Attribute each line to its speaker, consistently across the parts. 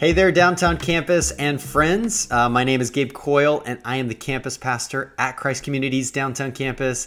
Speaker 1: Hey there, downtown campus and friends. Uh, my name is Gabe Coyle, and I am the campus pastor at Christ Community's downtown campus.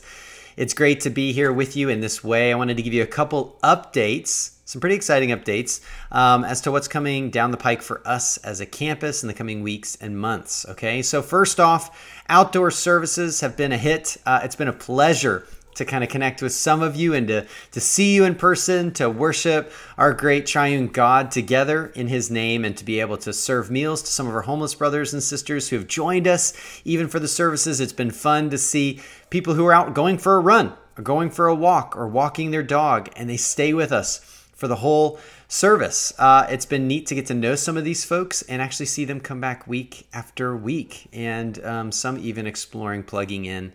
Speaker 1: It's great to be here with you in this way. I wanted to give you a couple updates, some pretty exciting updates, um, as to what's coming down the pike for us as a campus in the coming weeks and months. Okay, so first off, outdoor services have been a hit. Uh, it's been a pleasure to kind of connect with some of you and to, to see you in person, to worship our great triune God together in his name, and to be able to serve meals to some of our homeless brothers and sisters who have joined us even for the services. It's been fun to see people who are out going for a run or going for a walk or walking their dog, and they stay with us for the whole service. Uh, it's been neat to get to know some of these folks and actually see them come back week after week, and um, some even exploring plugging in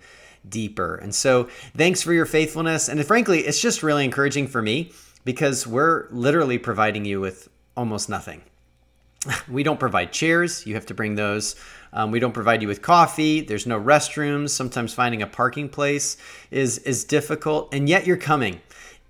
Speaker 1: deeper. And so, thanks for your faithfulness. And frankly, it's just really encouraging for me because we're literally providing you with almost nothing. We don't provide chairs, you have to bring those. Um, we don't provide you with coffee. There's no restrooms. Sometimes finding a parking place is is difficult, and yet you're coming.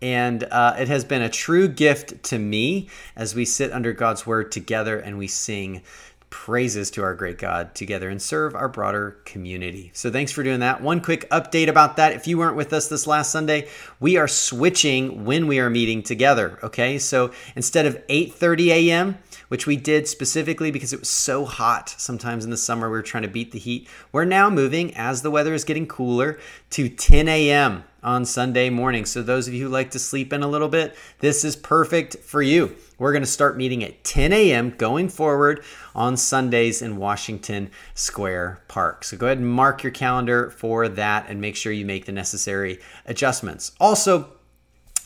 Speaker 1: And uh, it has been a true gift to me as we sit under God's word together and we sing praises to our great God together and serve our broader community. So thanks for doing that. One quick update about that. If you weren't with us this last Sunday, we are switching when we are meeting together, okay? So instead of 8:30 a.m., which we did specifically because it was so hot sometimes in the summer we were trying to beat the heat, we're now moving as the weather is getting cooler to 10 a.m. on Sunday morning. So those of you who like to sleep in a little bit, this is perfect for you. We're going to start meeting at 10 a.m. going forward on Sundays in Washington Square Park. So go ahead and mark your calendar for that and make sure you make the necessary adjustments. Also,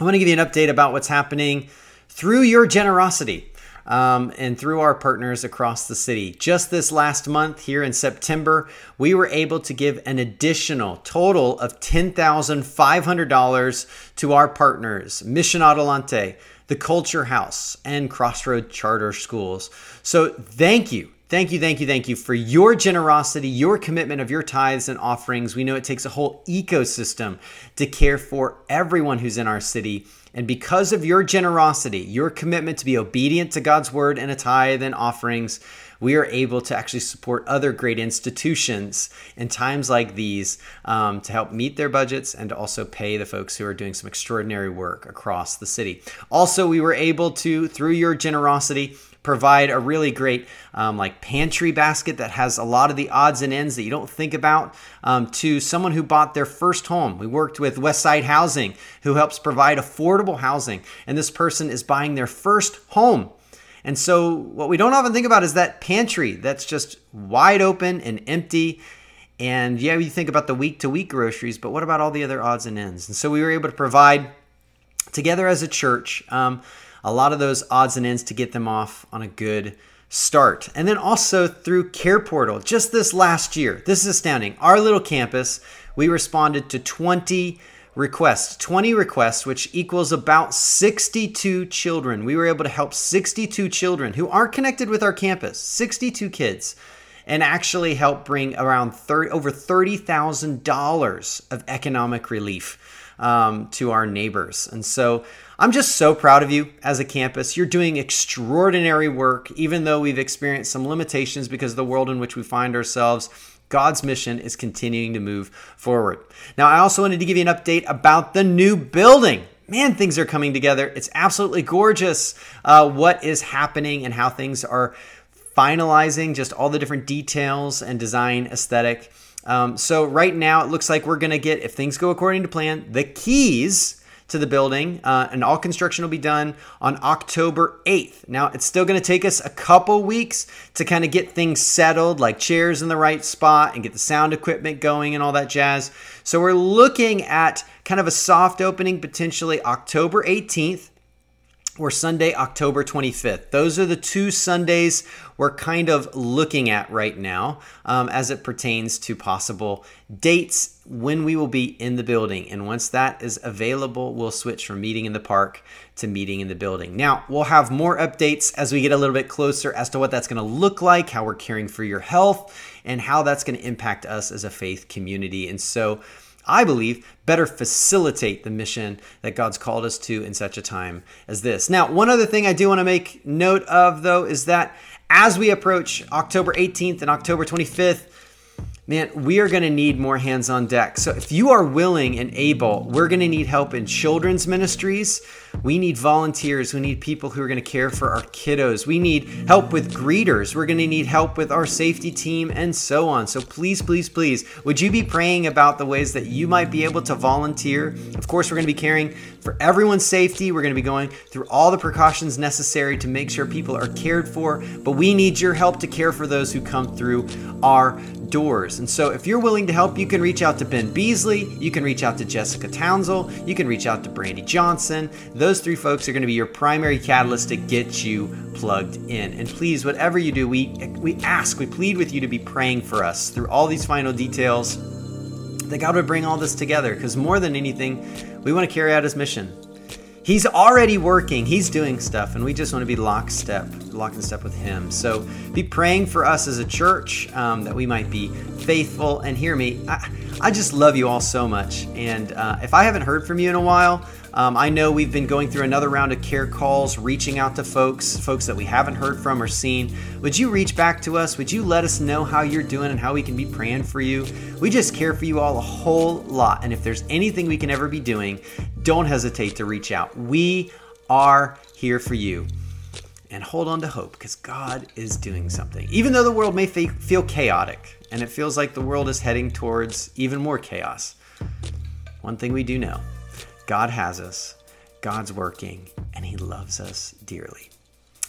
Speaker 1: I want to give you an update about what's happening through your generosity. Um, and through our partners across the city. Just this last month, here in September, we were able to give an additional total of $10,500 to our partners Mission Adelante, the Culture House, and Crossroads Charter Schools. So thank you. Thank you, thank you, thank you for your generosity, your commitment of your tithes and offerings. We know it takes a whole ecosystem to care for everyone who's in our city. And because of your generosity, your commitment to be obedient to God's word and a tithe and offerings, we are able to actually support other great institutions in times like these um, to help meet their budgets and to also pay the folks who are doing some extraordinary work across the city. Also, we were able to, through your generosity, provide a really great um, like pantry basket that has a lot of the odds and ends that you don't think about um, to someone who bought their first home we worked with westside housing who helps provide affordable housing and this person is buying their first home and so, what we don't often think about is that pantry that's just wide open and empty. And yeah, you think about the week to week groceries, but what about all the other odds and ends? And so, we were able to provide together as a church um, a lot of those odds and ends to get them off on a good start. And then also through Care Portal, just this last year, this is astounding. Our little campus, we responded to 20 requests 20 requests which equals about 62 children we were able to help 62 children who aren't connected with our campus 62 kids and actually help bring around 30, over $30000 of economic relief um, to our neighbors and so i'm just so proud of you as a campus you're doing extraordinary work even though we've experienced some limitations because of the world in which we find ourselves God's mission is continuing to move forward. Now, I also wanted to give you an update about the new building. Man, things are coming together. It's absolutely gorgeous uh, what is happening and how things are finalizing, just all the different details and design aesthetic. Um, so, right now, it looks like we're going to get, if things go according to plan, the keys to the building, uh, and all construction will be done on October 8th. Now, it's still going to take us a couple weeks to kind of get things settled, like chairs in the right spot and get the sound equipment going and all that jazz. So, we're looking at kind of a soft opening potentially October 18th or Sunday, October 25th. Those are the two Sundays we're kind of looking at right now um, as it pertains to possible dates when we will be in the building. And once that is available, we'll switch from meeting in the park to meeting in the building. Now, we'll have more updates as we get a little bit closer as to what that's going to look like, how we're caring for your health, and how that's going to impact us as a faith community. And so, I believe, better facilitate the mission that God's called us to in such a time as this. Now, one other thing I do want to make note of, though, is that as we approach October 18th and October 25th, man, we are going to need more hands on deck. So if you are willing and able, we're going to need help in children's ministries. We need volunteers. We need people who are going to care for our kiddos. We need help with greeters. We're going to need help with our safety team and so on. So please, please, please, would you be praying about the ways that you might be able to volunteer? Of course, we're going to be caring for everyone's safety. We're going to be going through all the precautions necessary to make sure people are cared for, but we need your help to care for those who come through our doors. And so if you're willing to help, you can reach out to Ben Beasley, you can reach out to Jessica Townsell, you can reach out to Brandy Johnson. Those three folks are going to be your primary catalyst to get you plugged in. And please, whatever you do, we we ask, we plead with you to be praying for us through all these final details. That God would bring all this together because more than anything, we want to carry out his mission. He's already working. He's doing stuff, and we just want to be lockstep, locked in step with Him. So be praying for us as a church um, that we might be faithful. And hear me, I, I just love you all so much. And uh, if I haven't heard from you in a while, um, I know we've been going through another round of care calls, reaching out to folks, folks that we haven't heard from or seen. Would you reach back to us? Would you let us know how you're doing and how we can be praying for you? We just care for you all a whole lot. And if there's anything we can ever be doing, don't hesitate to reach out. We are here for you. And hold on to hope because God is doing something. Even though the world may feel chaotic and it feels like the world is heading towards even more chaos, one thing we do know God has us, God's working, and He loves us dearly.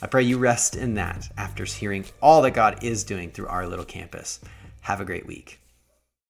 Speaker 1: I pray you rest in that after hearing all that God is doing through our little campus. Have a great week.